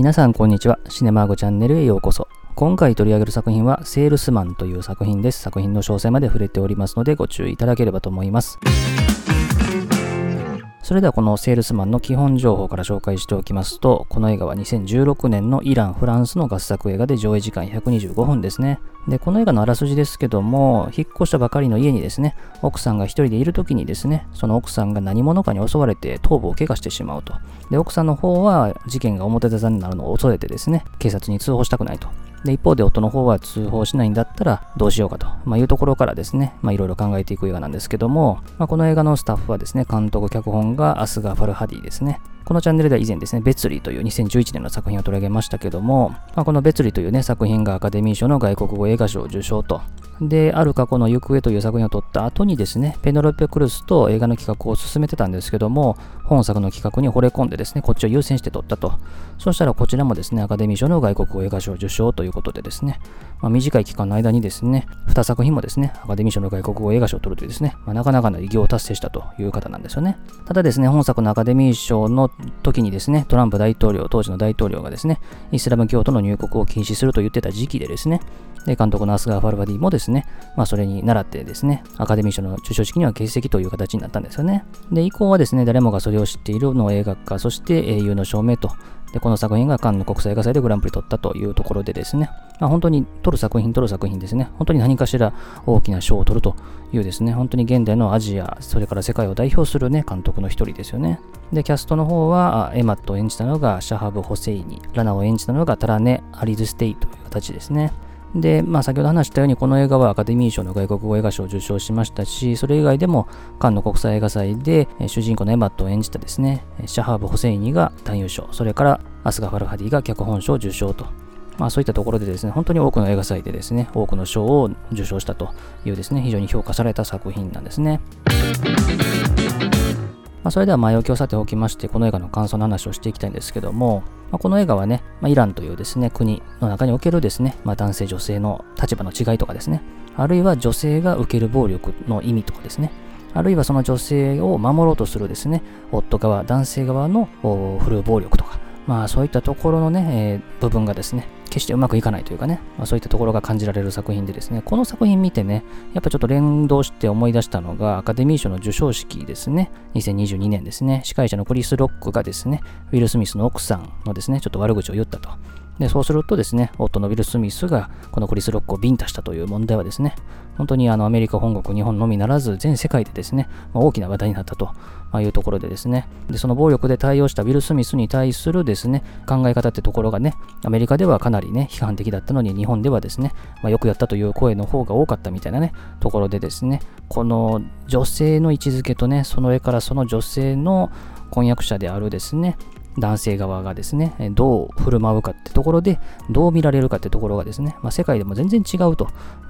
皆さんこんにちは。シネマーゴチャンネルへようこそ。今回取り上げる作品は、セールスマンという作品です。作品の詳細まで触れておりますので、ご注意いただければと思います。それではこのセールスマンの基本情報から紹介しておきますと、この映画は2016年のイラン、フランスの合作映画で上映時間125分ですね。で、この映画のあらすじですけども、引っ越したばかりの家にですね、奥さんが一人でいる時にですね、その奥さんが何者かに襲われて頭部を怪我してしまうと。で、奥さんの方は事件が表沙汰になるのを恐れてですね、警察に通報したくないと。で、一方で夫の方は通報しないんだったらどうしようかと、まあ、いうところからですね、まあ、いろいろ考えていく映画なんですけども、まあ、この映画のスタッフはですね、監督、脚本がアスガ・ファルハディですね。このチャンネルでは以前ですね、別離という2011年の作品を取り上げましたけども、まあ、この別離というね、作品がアカデミー賞の外国語映画賞を受賞と。で、ある過去の行方という作品を撮った後にですね、ペノロペ・クルスと映画の企画を進めてたんですけども、本作の企画に惚れ込んでですね、こっちを優先して撮ったと。そしたらこちらもですね、アカデミー賞の外国語映画賞受賞ということでですね、まあ、短い期間の間にですね、2作品もですね、アカデミー賞の外国語映画賞を取るというですね、まあ、なかなかの偉業を達成したという方なんですよね。ただですね、本作のアカデミー賞の時にですね、トランプ大統領、当時の大統領がですね、イスラム教徒の入国を禁止すると言ってた時期でですね、で、監督のアスガー・ファルバディもですね、まあそれに倣ってですね、アカデミー賞の授賞式には欠席という形になったんですよね。で、以降はですね、誰もがそれを知っているの映画化、そして英雄の証明と、で、この作品がカンヌ国際映画祭でグランプリ取ったというところでですね、まあ、本当に撮る作品、撮る作品ですね、本当に何かしら大きな賞を取るというですね、本当に現代のアジア、それから世界を代表するね、監督の一人ですよね。で、キャストの方は、エマットを演じたのがシャハブ・ホセイニ、ラナを演じたのがタラネ・アリズ・ステイという形ですね。で、まあ、先ほど話したように、この映画はアカデミー賞の外国語映画賞を受賞しましたし、それ以外でも、カンヌ国際映画祭で、主人公のエマットを演じたですね、シャハーブ・ホセイニが男優賞、それからアスガ・ファルハディが脚本賞を受賞と。まあ、そういったところでですね、本当に多くの映画祭でですね、多くの賞を受賞したというですね、非常に評価された作品なんですね。まあ、それでは前置きをさておきまして、この映画の感想の話をしていきたいんですけども、まあ、この映画はね、まあ、イランというですね、国の中におけるですね、まあ、男性女性の立場の違いとかですね、あるいは女性が受ける暴力の意味とかですね、あるいはその女性を守ろうとするですね、夫側、男性側の振る暴力とか、まあそういったところのね、えー、部分がですね、決してうまくいかないというかね、まあ、そういったところが感じられる作品でですね、この作品見てね、やっぱちょっと連動して思い出したのが、アカデミー賞の授賞式ですね、2022年ですね、司会者のクリス・ロックがですね、ウィル・スミスの奥さんのですね、ちょっと悪口を言ったと。で、そうするとですね、夫のウィル・スミスがこのクリス・ロックをビンタしたという問題はですね、本当にあのアメリカ本国、日本のみならず全世界でですね、まあ、大きな話題になったとまいうところでですね、でその暴力で対応したウィル・スミスに対するですね、考え方ってところがね、アメリカではかなりね、批判的だったのに、日本ではですね、まあ、よくやったという声の方が多かったみたいなね、ところでですね、この女性の位置づけとね、その上からその女性の婚約者であるですね、男性側がですね、どう振る舞うかってところで、どう見られるかってところがですね、まあ、世界でも全然違うと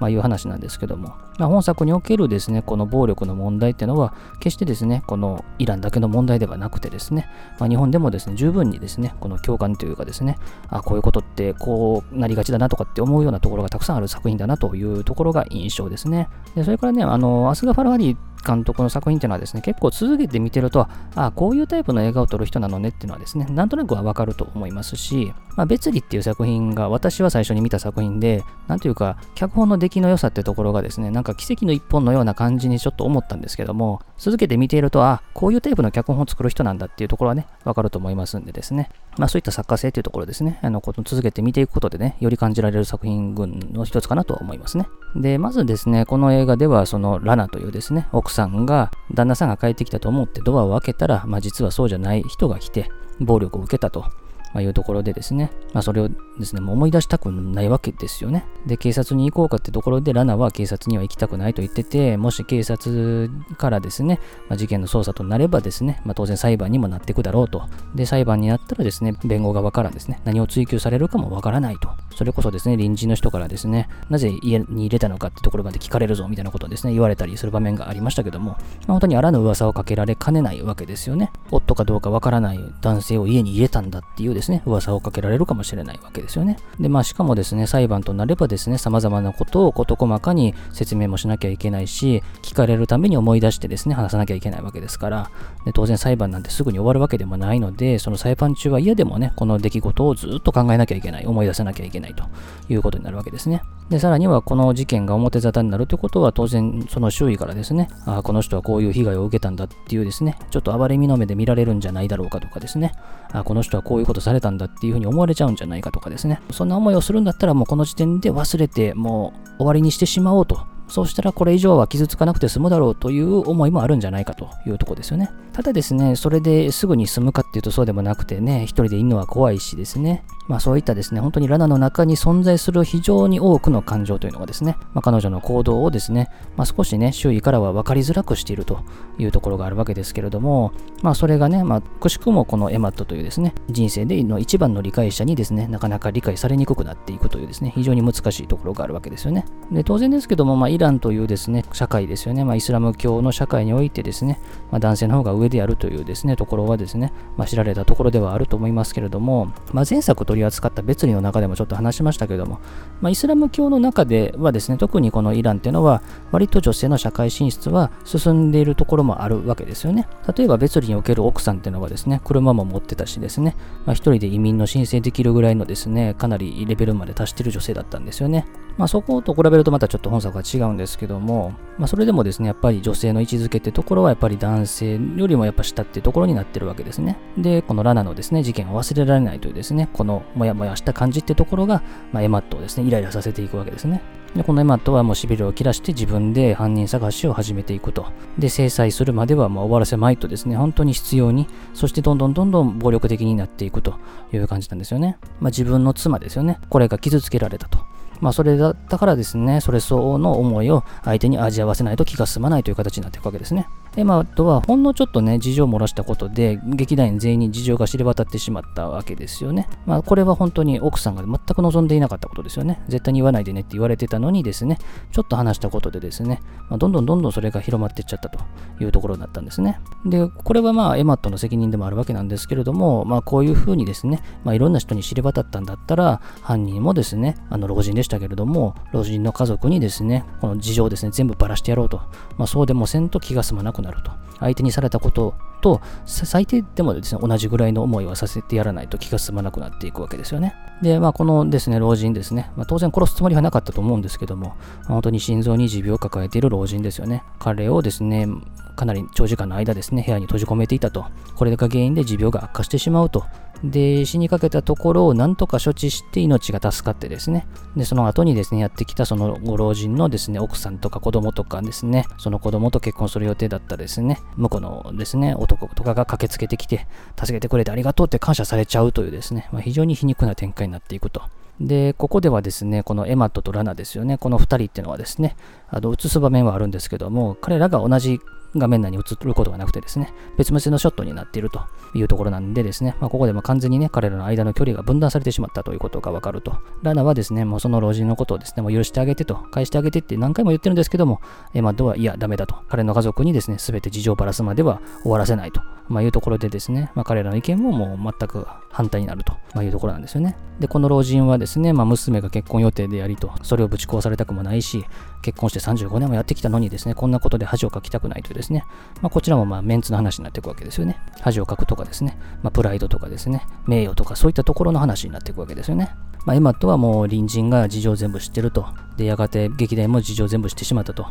いう話なんですけども、まあ、本作におけるですね、この暴力の問題っていうのは、決してですね、このイランだけの問題ではなくてですね、まあ、日本でもですね、十分にですね、この共感というかですね、あ、こういうことってこうなりがちだなとかって思うようなところがたくさんある作品だなというところが印象ですね。でそれからね、あの、アスガ・ファルハリー監督の作品っていうのはですね、結構続けて見てると、ああこういうタイプの映画を撮る人なのねっていうのはですね、なんとなくはわかると思いますし、まあ、別離っていう作品が私は最初に見た作品で、なんというか、脚本の出来の良さってところがですね、なんか奇跡の一本のような感じにちょっと思ったんですけども、続けて見ていると、あ、こういうタイプの脚本を作る人なんだっていうところはね、わかると思いますんでですね、まあそういった作家性というところですね、あの、こ続けて見ていくことでね、より感じられる作品群の一つかなと思いますね。で、まずですね、この映画では、そのラナというですね、奥さんが、旦那さんが帰ってきたと思ってドアを開けたら、まあ実はそうじゃない人が来て、暴力を受けたと。まあ、いうところでですね、まあ、それをですね、もう思い出したくないわけですよね。で、警察に行こうかってところで、ラナは警察には行きたくないと言ってて、もし警察からですね、まあ、事件の捜査となればですね、まあ、当然裁判にもなっていくだろうと。で、裁判になったらですね、弁護側からですね、何を追及されるかもわからないと。それこそですね、臨時の人からですね、なぜ家に入れたのかってところまで聞かれるぞみたいなことをですね、言われたりする場面がありましたけども、まあ、本当にあらぬ噂をかけられかねないわけですよね。夫かどうかわからない男性を家に入れたんだっていうですねですね、噂をかけられるかもしれないわけですよね。で、まあしかもですね、裁判となればですね、様々なことを事細かに説明もしなきゃいけないし、聞かれるために思い出してですね、話さなきゃいけないわけですから、で当然裁判なんてすぐに終わるわけでもないので、その裁判中は嫌でもね、この出来事をずっと考えなきゃいけない、思い出さなきゃいけないということになるわけですね。で、さらにはこの事件が表沙汰になるということは当然その周囲からですね、あこの人はこういう被害を受けたんだっていうですね、ちょっと暴れみの目で見られるんじゃないだろうかとかですね、あこの人はこういうことさされたんだっていうふうに思われちゃうんじゃないかとかですね、そんな思いをするんだったらもうこの時点で忘れてもう終わりにしてしまおうとそうしたらこれ以上は傷つかなくて済むだろうという思いもあるんじゃないかというとこですよね。ただですね、それですぐに済むかっていうとそうでもなくてね、一人でいるのは怖いしですね、まあそういったですね、本当にラナの中に存在する非常に多くの感情というのがですね、まあ、彼女の行動をですね、まあ、少しね、周囲からは分かりづらくしているというところがあるわけですけれども、まあそれがね、まあくしくもこのエマットというですね、人生での一番の理解者にですね、なかなか理解されにくくなっていくというですね、非常に難しいところがあるわけですよね。で、当然ですけども、まあランというですね、社会ですよね、まあイスラム教の社会においてですね、まあ、男性の方が上であるというですね、ところはですね、まあ、知られたところではあると思いますけれども、ま、前作取り扱った別理の中でもちょっと話しましたけれども、ま、イスラム教の中ではですね、特にこのイランっていうのは、割と女性の社会進出は進んでいるところもあるわけですよね。例えば別理における奥さんっていうのはですね、車も持ってたしですね、まあ、一人で移民の申請できるぐらいのですね、かなりレベルまで達している女性だったんですよね。まあ、そこと比べるとまたちょっと本作は違うんですけども、まあ、それでもですね、やっぱり女性の位置づけってところはやっぱり男性よりもやっぱ下ってところになってるわけですね。で、このラナのですね、事件を忘れられないというですね、このモヤモヤした感じってところが、まあ、エマットをですね、イライラさせていくわけですね。で、このエマットはもうしびれを切らして自分で犯人探しを始めていくと。で、制裁するまではもう終わらせまいとですね、本当に必要に、そしてどんどんどんどん暴力的になっていくという感じなんですよね。まあ、自分の妻ですよね。これが傷つけられたと。まあ、それだったからですね、それ相応の思いを相手に味合わせないと気が済まないという形になっていくわけですね。で、まあ、あとは、ほんのちょっとね、事情を漏らしたことで、劇団員全員に事情が知れ渡ってしまったわけですよね。まあ、これは本当に奥さんが全く望んでいなかったことですよね。絶対に言わないでねって言われてたのにですね、ちょっと話したことでですね、まあ、どんどんどんどんそれが広まっていっちゃったというところだったんですね。で、これはまあ、エマットの責任でもあるわけなんですけれども、まあ、こういうふうにですね、まあ、いろんな人に知れ渡ったんだったら、犯人もですね、あの、老人でしたけれども、老人の家族にですね、この事情をですね、全部ばらしてやろうと。まあ、そうでもせんと気が済まなくなると。相手にされたことと、最低でもですね、同じぐらいの思いはさせてやらないと気が済まなくなっていくわけですよね。で、まあ、このですね、老人ですね、まあ、当然殺すつもりはなかったと思うんですけども、本当に心臓に持病を抱えている老人ですよね。彼をですね、かなり長時間の間ですね、部屋に閉じ込めていたと。これが原因で持病が悪化してしまうとで、死にかけたところをなんとか処置して命が助かってですね、で、その後にですね、やってきたそのご老人のですね、奥さんとか子供とかですね、その子供と結婚する予定だったですね、向こうのですね、とかが駆けつけてきて、助けてくれてありがとうって感謝されちゃうというですね、まあ、非常に皮肉な展開になっていくと。で、ここではですね、このエマットとラナですよね、この2人っていうのはですね、あの映す場面はあるんですけども、彼らが同じ画面内に映ることがなくてですね、別々のショットになっているというところなんでですね、まあ、ここでも完全にね、彼らの間の距離が分断されてしまったということがわかると。ラナはですね、もうその老人のことをですね、もう許してあげてと、返してあげてって何回も言ってるんですけども、エマッドはいや、ダメだと。彼の家族にですね、すべて事情をばらすまでは終わらせないと、まあ、いうところでですね、まあ、彼らの意見ももう全く反対になると、まあ、いうところなんですよね。で、この老人はですね、まあ、娘が結婚予定でありと、それをぶち壊されたくもないし、結婚して35年もやってきたのにですね、こんなことで恥をかきたくないというですね、まあ、こちらもまあメンツの話になっていくわけですよね。恥をかくとかですね、まあ、プライドとかですね、名誉とかそういったところの話になっていくわけですよね。まあ、エマットはもう隣人が事情全部知ってると。で、やがて劇団も事情全部知ってしまったと。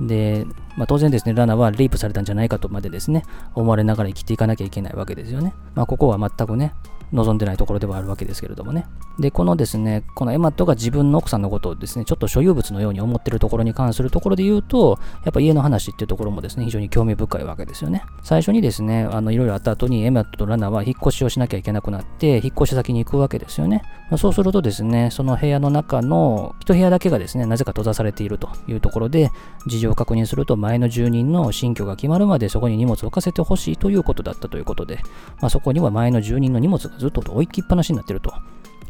で、まあ、当然ですね、ラナはレイプされたんじゃないかとまでですね、思われながら生きていかなきゃいけないわけですよね。まあ、ここは全くね、望んでないところではあるわけですけれどもね。で、このですね、このエマットが自分の奥さんのことをですね、ちょっと所有物のように思ってるところに関するところで言うと、やっぱ家の話っていうところもですね、非常に興味深いわけですよね。最初にですね、あの、いろいろあった後にエマットとラナは引っ越しをしなきゃいけなくなって、引っ越し先に行くわけですよね。まあ、そうするとですね、その部屋の中の一部屋だけがですね、なぜか閉ざされているというところで、事情を確認すると前の住人の新居が決まるまでそこに荷物を置かせてほしいということだったということで、まあ、そこには前の住人の荷物がずっと置いきっぱなしになってると。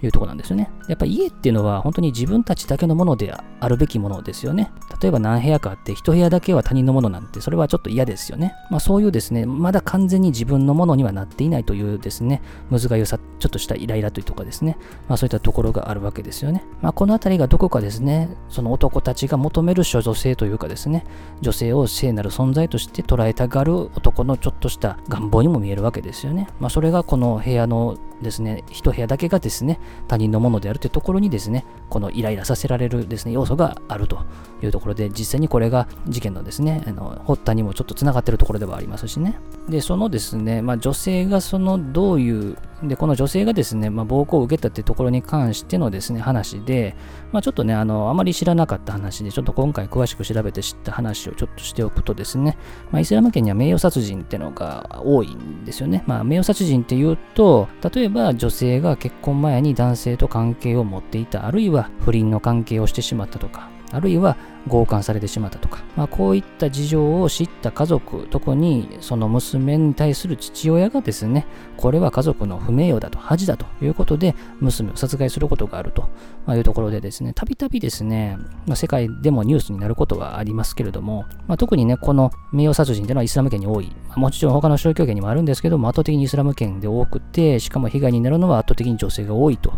いうとこなんですよね。やっぱり家っていうのは本当に自分たちだけのものであるべきものですよね。例えば何部屋かあって1部屋だけは他人のものなんてそれはちょっと嫌ですよね。まあそういうですね、まだ完全に自分のものにはなっていないというですね、むずがゆさ、ちょっとしたイライラというとかですね、まあそういったところがあるわけですよね。まあこのあたりがどこかですね、その男たちが求める処女性というかですね、女性を聖なる存在として捉えたがる男のちょっとした願望にも見えるわけですよね。まあそれがこの部屋のですね、一部屋だけがですね、他人のものであるというところにですね、このイライラさせられるですね、要素があるというところで、実際にこれが事件のですね、あの発端にもちょっとつながってるところではありますしね。で、そのですね、まあ、女性がそのどういうで、この女性がですね、まあ、暴行を受けたってところに関してのですね、話で、まあ、ちょっとね、あの、あまり知らなかった話で、ちょっと今回詳しく調べて知った話をちょっとしておくとですね、まあ、イスラム圏には名誉殺人ってのが多いんですよね。まあ、名誉殺人っていうと、例えば女性が結婚前に男性と関係を持っていた、あるいは不倫の関係をしてしまったとか、あるいは強姦されてしまったとか、まあ、こういった事情を知った家族、特にその娘に対する父親がですね、これは家族の不名誉だと、恥だということで、娘を殺害することがあるというところでですね、たびたびですね、まあ、世界でもニュースになることはありますけれども、まあ、特にね、この名誉殺人というのはイスラム圏に多い。もちろん他の宗教圏にもあるんですけども、圧倒的にイスラム圏で多くて、しかも被害になるのは圧倒的に女性が多いと。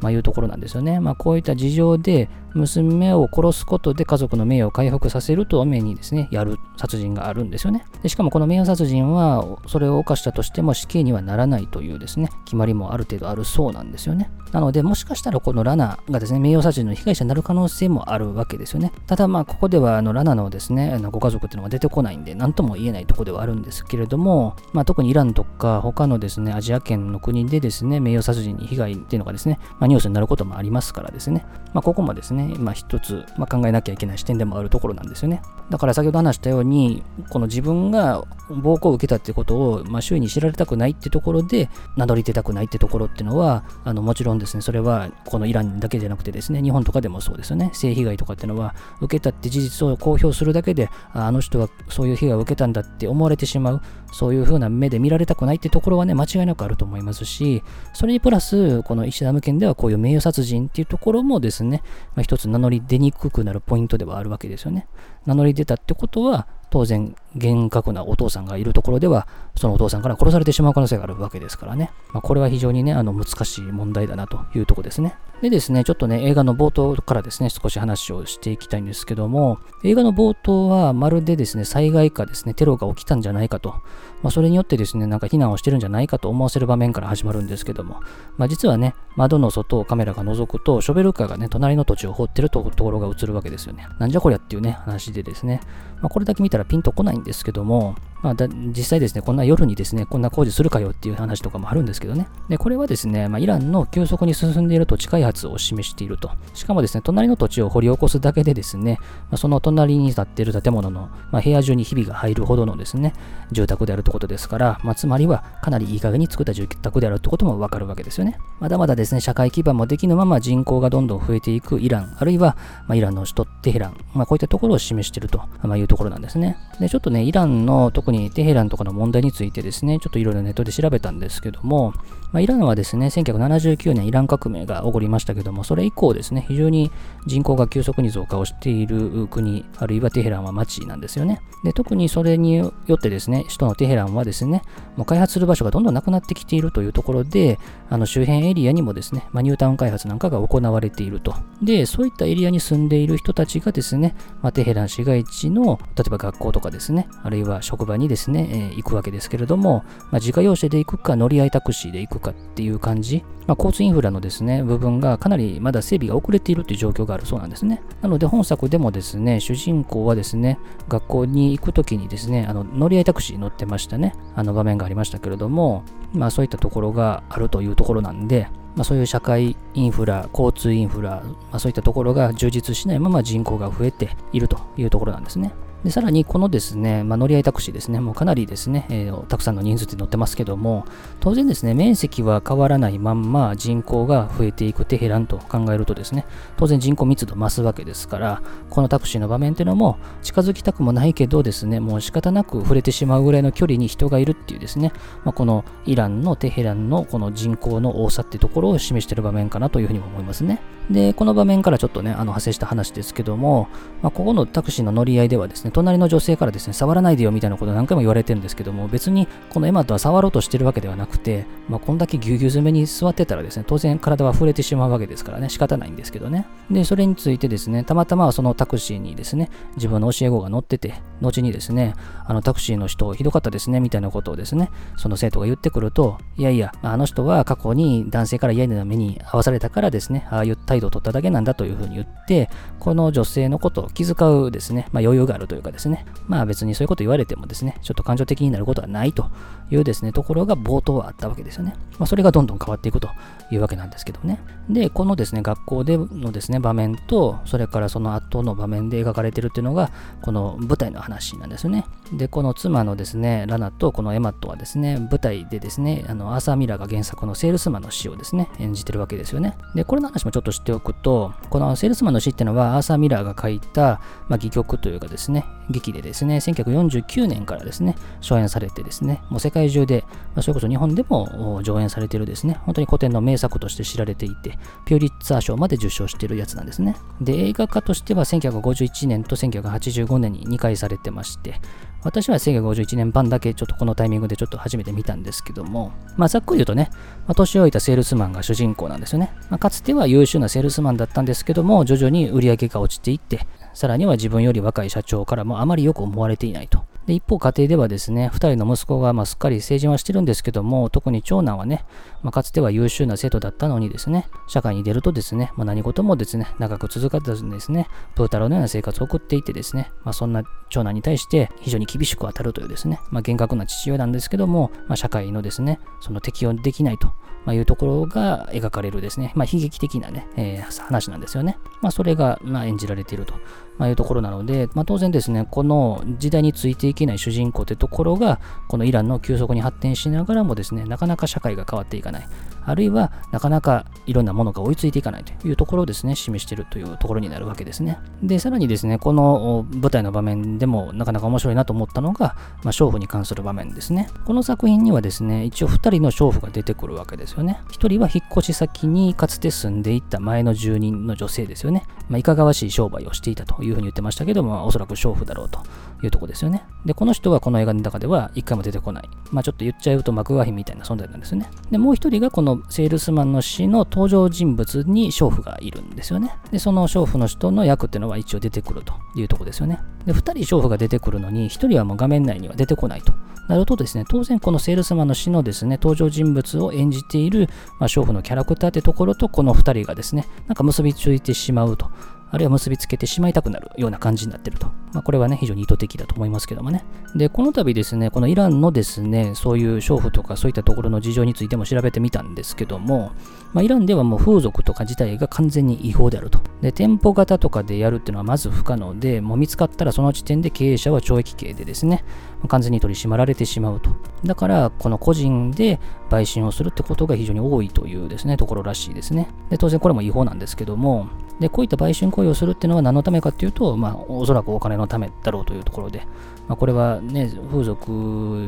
ま、いうところなんですよね。ま、こういった事情で娘を殺すことで家族の名誉を回復させると目にですね、やる殺人があるんですよね。でしかもこの名誉殺人は、それを犯したとしても死刑にはならないというですね、決まりもある程度あるそうなんですよね。なので、もしかしたらこのラナがですね、名誉殺人の被害者になる可能性もあるわけですよね。ただ、まあ、ここではあのラナのですね、あのご家族っていうのが出てこないんで、何とも言えないとこではあるんですけれども、まあ、特にイランとか他のですね、アジア圏の国でですね、名誉殺人に被害っていうのがですね、まあ、ニュースになることもありますからですね、まあ、ここもですね、まあ、一つ、まあ、考えなきゃいけない視点でもあるところなんですよね。だから先ほど話したように、この自分が暴行を受けたってことを、まあ、周囲に知られたくないってところで、名乗り出たくないってところっていうのは、あのもちろんですね、それはこのイランだけじゃなくてですね、日本とかでもそうですよね、性被害とかっていうのは、受けたって事実を公表するだけで、あの人はそういう被害を受けたんだって思われてしまう、そういう風な目で見られたくないってところはね、間違いなくあると思いますし、それにプラス、このイスラム圏ではこういう名誉殺人っていうところもですね、まあ、一つ名乗り出にくくなるポイントではあるわけですよね。名乗り出たってことは、当然厳格なお父さんがいるところでは、そのお父さんから殺されてしまう可能性があるわけですからね。まあ、これは非常にね、あの難しい問題だなというところですね。でですね、ちょっとね、映画の冒頭からですね、少し話をしていきたいんですけども、映画の冒頭はまるでですね、災害かですね、テロが起きたんじゃないかと、まあ、それによってですね、なんか避難をしてるんじゃないかと思わせる場面から始まるんですけども、まあ、実はね、窓の外をカメラが覗くと、ショベルカーがね、隣の土地を掘ってるとところが映るわけですよね。なんじゃこりゃっていうね、話でですね、まあ、これだけ見たらピンとこないんですけども、まあ、実際ですね、こんな夜にですね、こんな工事するかよっていう話とかもあるんですけどね。で、これはですね、まあ、イランの急速に進んでいる土地開発を示していると。しかもですね、隣の土地を掘り起こすだけでですね、まあ、その隣に立っている建物の、まあ、部屋中にひびが入るほどのですね、住宅であるということですから、まあ、つまりはかなりいい加減に作った住宅であるということもわかるわけですよね。まだまだですね、社会基盤もできぬまま人口がどんどん増えていくイラン、あるいは、ま、イランの首都テヘラン、まあ、こういったところを示していると、ま、いうところなんですね。で、ちょっとね、イランの特にテヘランとかの問題についてですね、ちょっといろいろネットで調べたんですけども、まあ、イランはですね、1979年イラン革命が起こりましたけども、それ以降ですね、非常に人口が急速に増加をしている国、あるいはテヘランは町なんですよね。で、特にそれによってですね、首都のテヘランはですね、もう開発する場所がどんどんなくなってきているというところで、あの周辺エリアにもですね、まあ、ニュータウン開発なんかが行われていると。で、そういったエリアに住んでいる人たちがですね、まあ、テヘラン市街地の、例えば学校とかですね、あるいは職場にですね、えー、行くわけですけれども、まあ、自家用車で行くか乗り合いタクシーで行くかっていう感じ、ま、交通インフラのですね、部分がかなりまだ整備が遅れているという状況があるそうなんですね。なので本作でもですね、主人公はですね、学校に行くときにですね、あの乗り合いタクシー乗ってましたね、あの場面がありましたけれども、まあそういったところがあるというところなんで、まあ、そういう社会インフラ、交通インフラ、まあ、そういったところが充実しないまま人口が増えているというところなんですね。でさらにこのですね、まあ、乗り合いタクシーですね、もうかなりですね、えー、たくさんの人数で乗ってますけども、当然ですね、面積は変わらないまんま人口が増えていくテヘランと考えるとですね、当然人口密度増すわけですから、このタクシーの場面っていうのも近づきたくもないけどですね、もう仕方なく触れてしまうぐらいの距離に人がいるっていうですね、まあ、このイランのテヘランのこの人口の多さってところを示している場面かなというふうにも思いますね。で、この場面からちょっとね、あの派生した話ですけども、まあ、ここのタクシーの乗り合いではですね、隣の女性からですね、触らないでよみたいなことを何回も言われてるんですけども、別にこのエマとは触ろうとしてるわけではなくて、まあ、こんだけぎゅうぎゅう詰めに座ってたらですね、当然体は触れてしまうわけですからね、仕方ないんですけどね。で、それについてですね、たまたまそのタクシーにですね、自分の教え子が乗ってて、後にですね、あのタクシーの人ひどかったですね、みたいなことをですね、その生徒が言ってくると、いやいや、あの人は過去に男性から嫌な目に遭わされたからですね、ああいう態度を取っただけなんだというふうに言って、この女性のことを気遣うですね、まあ、余裕があるというかですね、まあ別にそういうこと言われてもですね、ちょっと感情的になることはないと。いうですね、ところが冒頭はあったわけですよね。まあ、それがどんどん変わっていくというわけなんですけどね。で、このですね、学校でのですね、場面と、それからその後の場面で描かれてるっていうのが、この舞台の話なんですよね。で、この妻のですね、ラナとこのエマットはですね、舞台でですね、あのアーサー・ミラーが原作のセールスマンの死をですね、演じてるわけですよね。で、これの話もちょっと知っておくと、このセールスマンの死っていうのは、アーサー・ミラーが書いた、まあ、戯曲というかですね、劇でですね、1949年からですね、初演されてですね、もう世界中で、まあ、それこそ日本でも上演されてるですね、本当に古典の名作として知られていて、ピューリッツァー賞まで受賞してるやつなんですね。で、映画化としては1951年と1985年に2回されてまして、私は1951年版だけちょっとこのタイミングでちょっと初めて見たんですけども、まあ、ざっくり言うとね、まあ、年老いたセールスマンが主人公なんですよね。まあ、かつては優秀なセールスマンだったんですけども、徐々に売り上げが落ちていって、さらには自分より若い社長からもあまりよく思われていないと。で一方、家庭ではですね、2人の息子がまあすっかり成人はしてるんですけども、特に長男はね、まあ、かつては優秀な生徒だったのにですね、社会に出るとですね、まあ、何事もですね、長く続かずにですね、プータローのような生活を送っていてですね、まあ、そんな長男に対して非常に厳しく当たるというですね、ま、厳格な父親なんですけども、ま、社会のですね、その適応できないと。まあ、いうところが描かれるですね、まあ、悲劇的なね、えー、話なんですよね。まあ、それが、まあ、演じられているとまあ、いうところなので、まあ、当然ですね、この時代についていけない主人公というところが、このイランの急速に発展しながらもですね、なかなか社会が変わっていかない。あるいは、なかなかいろんなものが追いついていかないというところをですね、示しているというところになるわけですね。で、さらにですね、この舞台の場面でもなかなか面白いなと思ったのが、まあ、娼婦に関する場面ですね。この作品にはですね、一応2人の娼婦が出てくるわけですよね。1人は引っ越し先にかつて住んでいた前の住人の女性ですよね。まあ、いかがわしい商売をしていたといういうふうに言ってましたけども、おそらく娼婦だろうというとこですよね。で、この人はこの映画の中では一回も出てこない。まあちょっと言っちゃうとマクガヒみたいな存在なんですよね。で、もう一人がこのセールスマンの詩の登場人物に娼婦がいるんですよね。で、その娼婦の人の役っていうのは一応出てくるというとこですよね。で、二人娼婦が出てくるのに、一人はもう画面内には出てこないと。なるとですね、当然このセールスマンの詩のですね、登場人物を演じている、まあ、娼婦のキャラクターってところと、この二人がですね、なんか結びついてしまうとあるいは結びつけてしまいたくなるような感じになっていると。まあ、これはね、非常に意図的だと思いますけどもね。で、この度ですね、このイランのですね、そういう娼婦とかそういったところの事情についても調べてみたんですけども、まあ、イランではもう風俗とか自体が完全に違法であると。で、店舗型とかでやるっていうのはまず不可能で、もう見つかったらその時点で経営者は懲役刑でですね、完全に取り締まられてしまうと。だから、この個人で売春をするってことが非常に多いというですね、ところらしいですね。で、当然これも違法なんですけども、で、こういった売春行為をするっていうのは何のためかっていうと、まあ、おそらくお金のためだろうというところで、まあ、これはね、風俗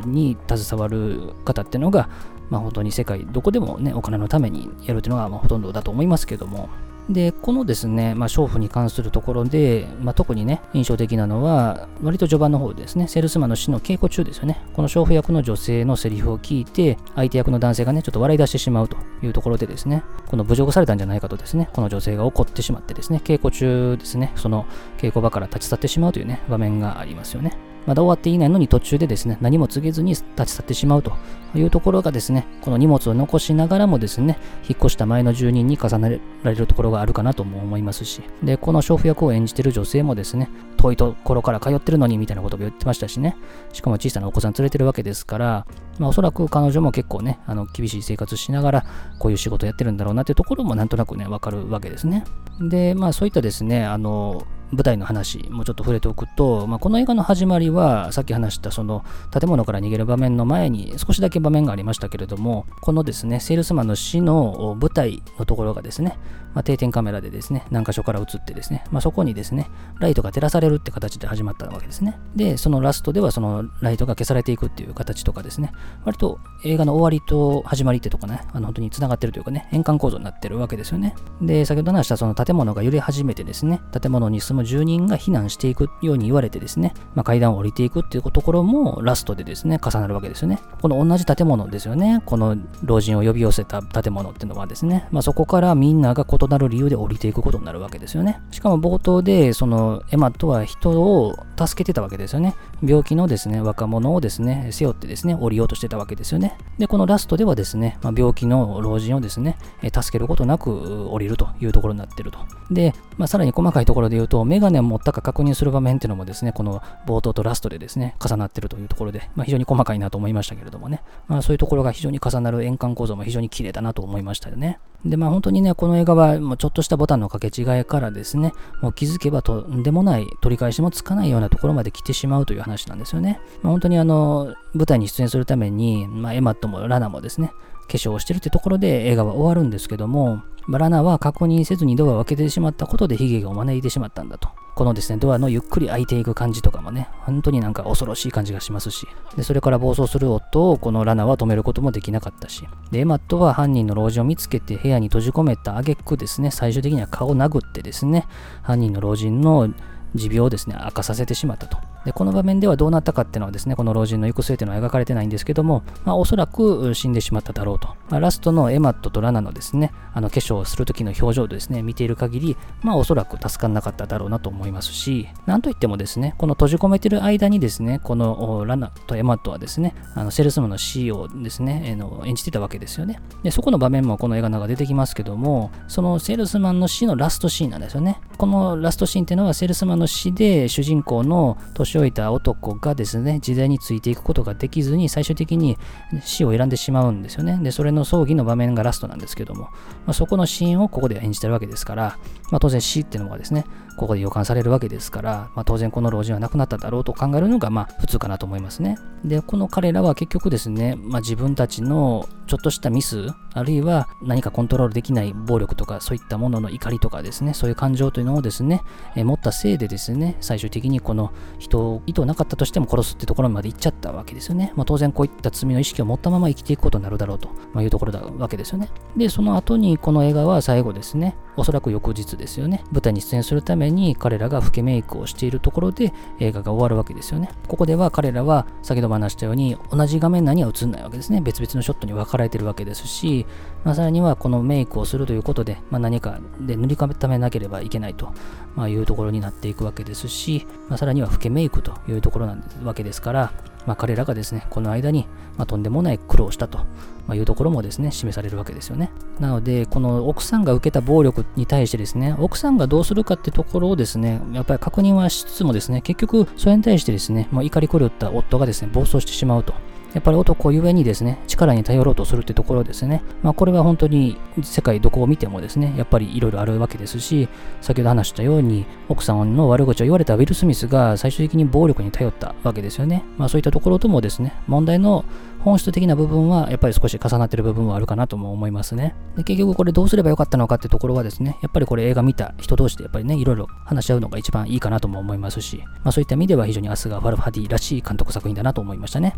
に携わる方っていうのが、まあ、本当に世界どこでもね、お金のためにやるっていうのがまあほとんどだと思いますけども、で、このですね、まあ、娼婦に関するところで、まあ、特にね、印象的なのは、割と序盤の方ですね、セールスマンの死の稽古中ですよね。この娼婦役の女性のセリフを聞いて、相手役の男性がね、ちょっと笑い出してしまうというところでですね、この侮辱されたんじゃないかとですね、この女性が怒ってしまってですね、稽古中ですね、その稽古場から立ち去ってしまうというね、場面がありますよね。まだ終わっていないのに途中でですね、何も告げずに立ち去ってしまうというところがですね、この荷物を残しながらもですね、引っ越した前の住人に重ねられるところがあるかなとも思いますし、で、この娼婦役を演じてる女性もですね、遠いところから通ってるのにみたいなことを言ってましたしね、しかも小さなお子さん連れてるわけですから、まあ、おそらく彼女も結構ね、あの厳しい生活しながら、こういう仕事やってるんだろうなっていうところもなんとなくね、わかるわけですね。で、まあそういったですね、あの、舞台の話もちょっと触れておくと、まあ、この映画の始まりは、さっき話したその建物から逃げる場面の前に少しだけ場面がありましたけれども、このですね、セールスマンの死の舞台のところがですね、まあ、定点カメラでですね、何箇所から映ってですね、まあ、そこにですね、ライトが照らされるって形で始まったわけですね。で、そのラストではそのライトが消されていくっていう形とかですね、割と映画の終わりと始まりってとかね、あの本当に繋がってるというかね、円環構造になってるわけですよね。で、先ほど話したその建物が揺れ始めてですね、建物に住む住人が避難していくように言われてですね、まあ、階段を降りていくっていうところもラストでですね、重なるわけですよね。この同じ建物ですよね。この老人を呼び寄せた建物っていうのはですね、まあ、そこからみんなが異なる理由で降りていくことになるわけですよね。しかも冒頭で、そのエマットは人を助けてたわけですよね。病気のですね、若者をですね、背負ってですね、降りようとしてたわけですよね。で、このラストではですね、まあ、病気の老人をですね、助けることなく降りるというところになってると。で、まあ、さらに細かいところで言うと、メガネを持ったか確認する場面っていうのもですね、この冒頭とラストでですね、重なってるというところで、まあ、非常に細かいなと思いましたけれどもね、まあ、そういうところが非常に重なる円環構造も非常に綺麗だなと思いましたよね。で、まあ本当にね、この映画はもうちょっとしたボタンの掛け違いからですね、もう気づけばとんでもない取り返しもつかないようなところまで来てしまうという話なんですよね。まあ、本当にあの、舞台に出演するために、まあ、エマットもラナもですね、粧をしてるってところで映画は終わるんですけども、ラナは確認せずにドアを開けてしまったことで悲劇を招いてしまったんだと。このですね、ドアのゆっくり開いていく感じとかもね、本当になんか恐ろしい感じがしますし、でそれから暴走する夫をこのラナは止めることもできなかったし、で、エマットは犯人の老人を見つけて部屋に閉じ込めた挙句ですね、最終的には顔を殴ってですね、犯人の老人の持病をですね、明かさせてしまったと。で、この場面ではどうなったかっていうのはですね、この老人の行く末っていうのは描かれてないんですけども、まあ、おそらく死んでしまっただろうと。まあ、ラストのエマットとラナのですね、あの化粧をする時の表情でですね、見ている限り、まあ、おそらく助からなかっただろうなと思いますし、なんといってもですね、この閉じ込めてる間にですね、このラナとエマットはですね、あのセールスマンの死をですね、えの演じてたわけですよね。で、そこの場面もこの映画の中出てきますけども、そのセールスマンの死のラストシーンなんですよね。このラストシーンっていうのはセールスマンの死で主人公の年老いた男がですね、時代についていくことができずに、最終的に死を選んでしまうんですよね。で、それの葬儀の場面がラストなんですけども、まあ、そこのシーンをここで演じてるわけですから、まあ、当然死っていうのがですね、ここで予感されるわけですから、まあ、当然この老人は亡くなっただろうと考えるのがまあ普通かなと思いますね。で、この彼らは結局ですね、まあ、自分たちのちょっとしたミス、あるいは何かコントロールできない暴力とかそういったものの怒りとかですね、そういう感情というのをですね、え持ったせいでですね、最終的にこの人を意図なかったとしても殺すってところまで行っちゃったわけですよね。まあ、当然こういった罪の意識を持ったまま生きていくことになるだろうというところだわけですよね。で、その後にこの映画は最後ですね、おそらく翌日ですですよね、舞台に出演するために彼らが老けメイクをしているところで映画が終わるわけですよね。ここでは彼らは先ほども話したように同じ画面内には映んないわけですね。別々のショットに分かれてるわけですし、まあ、さらにはこのメイクをするということで、まあ、何かで塗り固めなければいけないと、ま、いうところになっていくわけですし、まあ、さらには老けメイクというところなんわけですから、まあ、彼らがですね、この間に、まあ、とんでもない苦労したとまいうところもですね、示されるわけですよね。なので、この奥さんが受けた暴力に対してですね、奥さんがどうするかってところをですね、やっぱり確認はしつつもですね、結局、それに対してですね、まあ、怒り狂った夫がですね、暴走してしまうと。やっぱり男ゆえにですね、力に頼ろうとするってところですね。まあこれは本当に世界どこを見てもですね、やっぱりいろいろあるわけですし、先ほど話したように、奥さんの悪口を言われたウィル・スミスが最終的に暴力に頼ったわけですよね。まあそういったところともですね、問題の本質的な部分はやっぱり少し重なってる部分はあるかなとも思いますね。で結局これどうすればよかったのかってところはですね、やっぱりこれ映画見た人同士でやっぱりね、いろいろ話し合うのが一番いいかなとも思いますし、まあそういった意味では非常にアスガ・ファルファディらしい監督作品だなと思いましたね。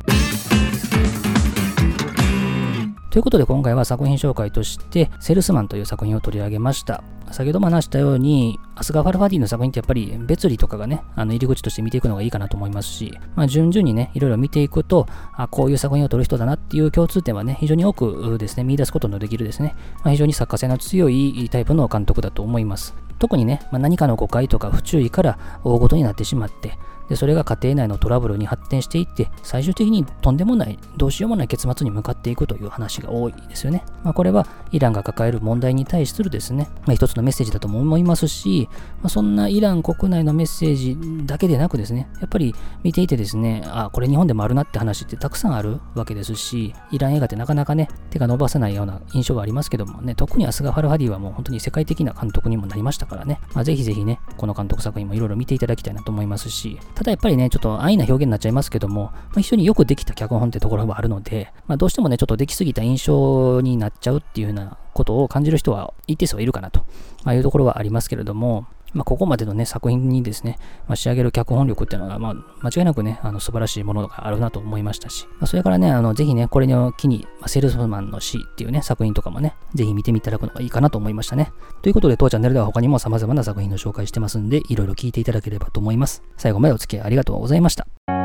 ということで今回は作品紹介としてセルスマンという作品を取り上げました。先ほども話したように、アスガ・ファルファディの作品ってやっぱり別離とかがね、あの入り口として見ていくのがいいかなと思いますし、まあ順々にね、いろいろ見ていくと、あ、こういう作品を撮る人だなっていう共通点はね、非常に多くですね、見出すことのできるですね、まあ、非常に作家性の強いタイプの監督だと思います。特にね、まあ、何かの誤解とか不注意から大ごとになってしまって、で、それが家庭内のトラブルに発展していって、最終的にとんでもない、どうしようもない結末に向かっていくという話が多いですよね。まあ、これはイランが抱える問題に対するですね、まあ、一つのメッセージだとも思いますし、まあ、そんなイラン国内のメッセージだけでなくですね、やっぱり見ていてですね、あ、これ日本でもあるなって話ってたくさんあるわけですし、イラン映画ってなかなかね、手が伸ばせないような印象がありますけどもね、特にアスガファルハディはもう本当に世界的な監督にもなりましたからね、まあ、ぜひぜひね、この監督作品もいろいろ見ていただきたいなと思いますし、ただやっぱりね、ちょっと安易な表現になっちゃいますけども、まあ、非常によくできた脚本ってところはあるので、まあ、どうしてもね、ちょっとできすぎた印象になっちゃうっていうようなことを感じる人は一定数はいるかなと、まあ、いうところはありますけれども、まあ、ここまでのね、作品にですね、まあ、仕上げる脚本力っていうのが、まあ、間違いなくね、あの素晴らしいものがあるなと思いましたし、まあ、それからね、あのぜひね、これを機に、まあ、セールスマンの死っていうね、作品とかもね、ぜひ見てみていただくのがいいかなと思いましたね。ということで、当チャンネルでは他にも様々な作品の紹介してますんで、いろいろ聞いていただければと思います。最後までお付き合いありがとうございました。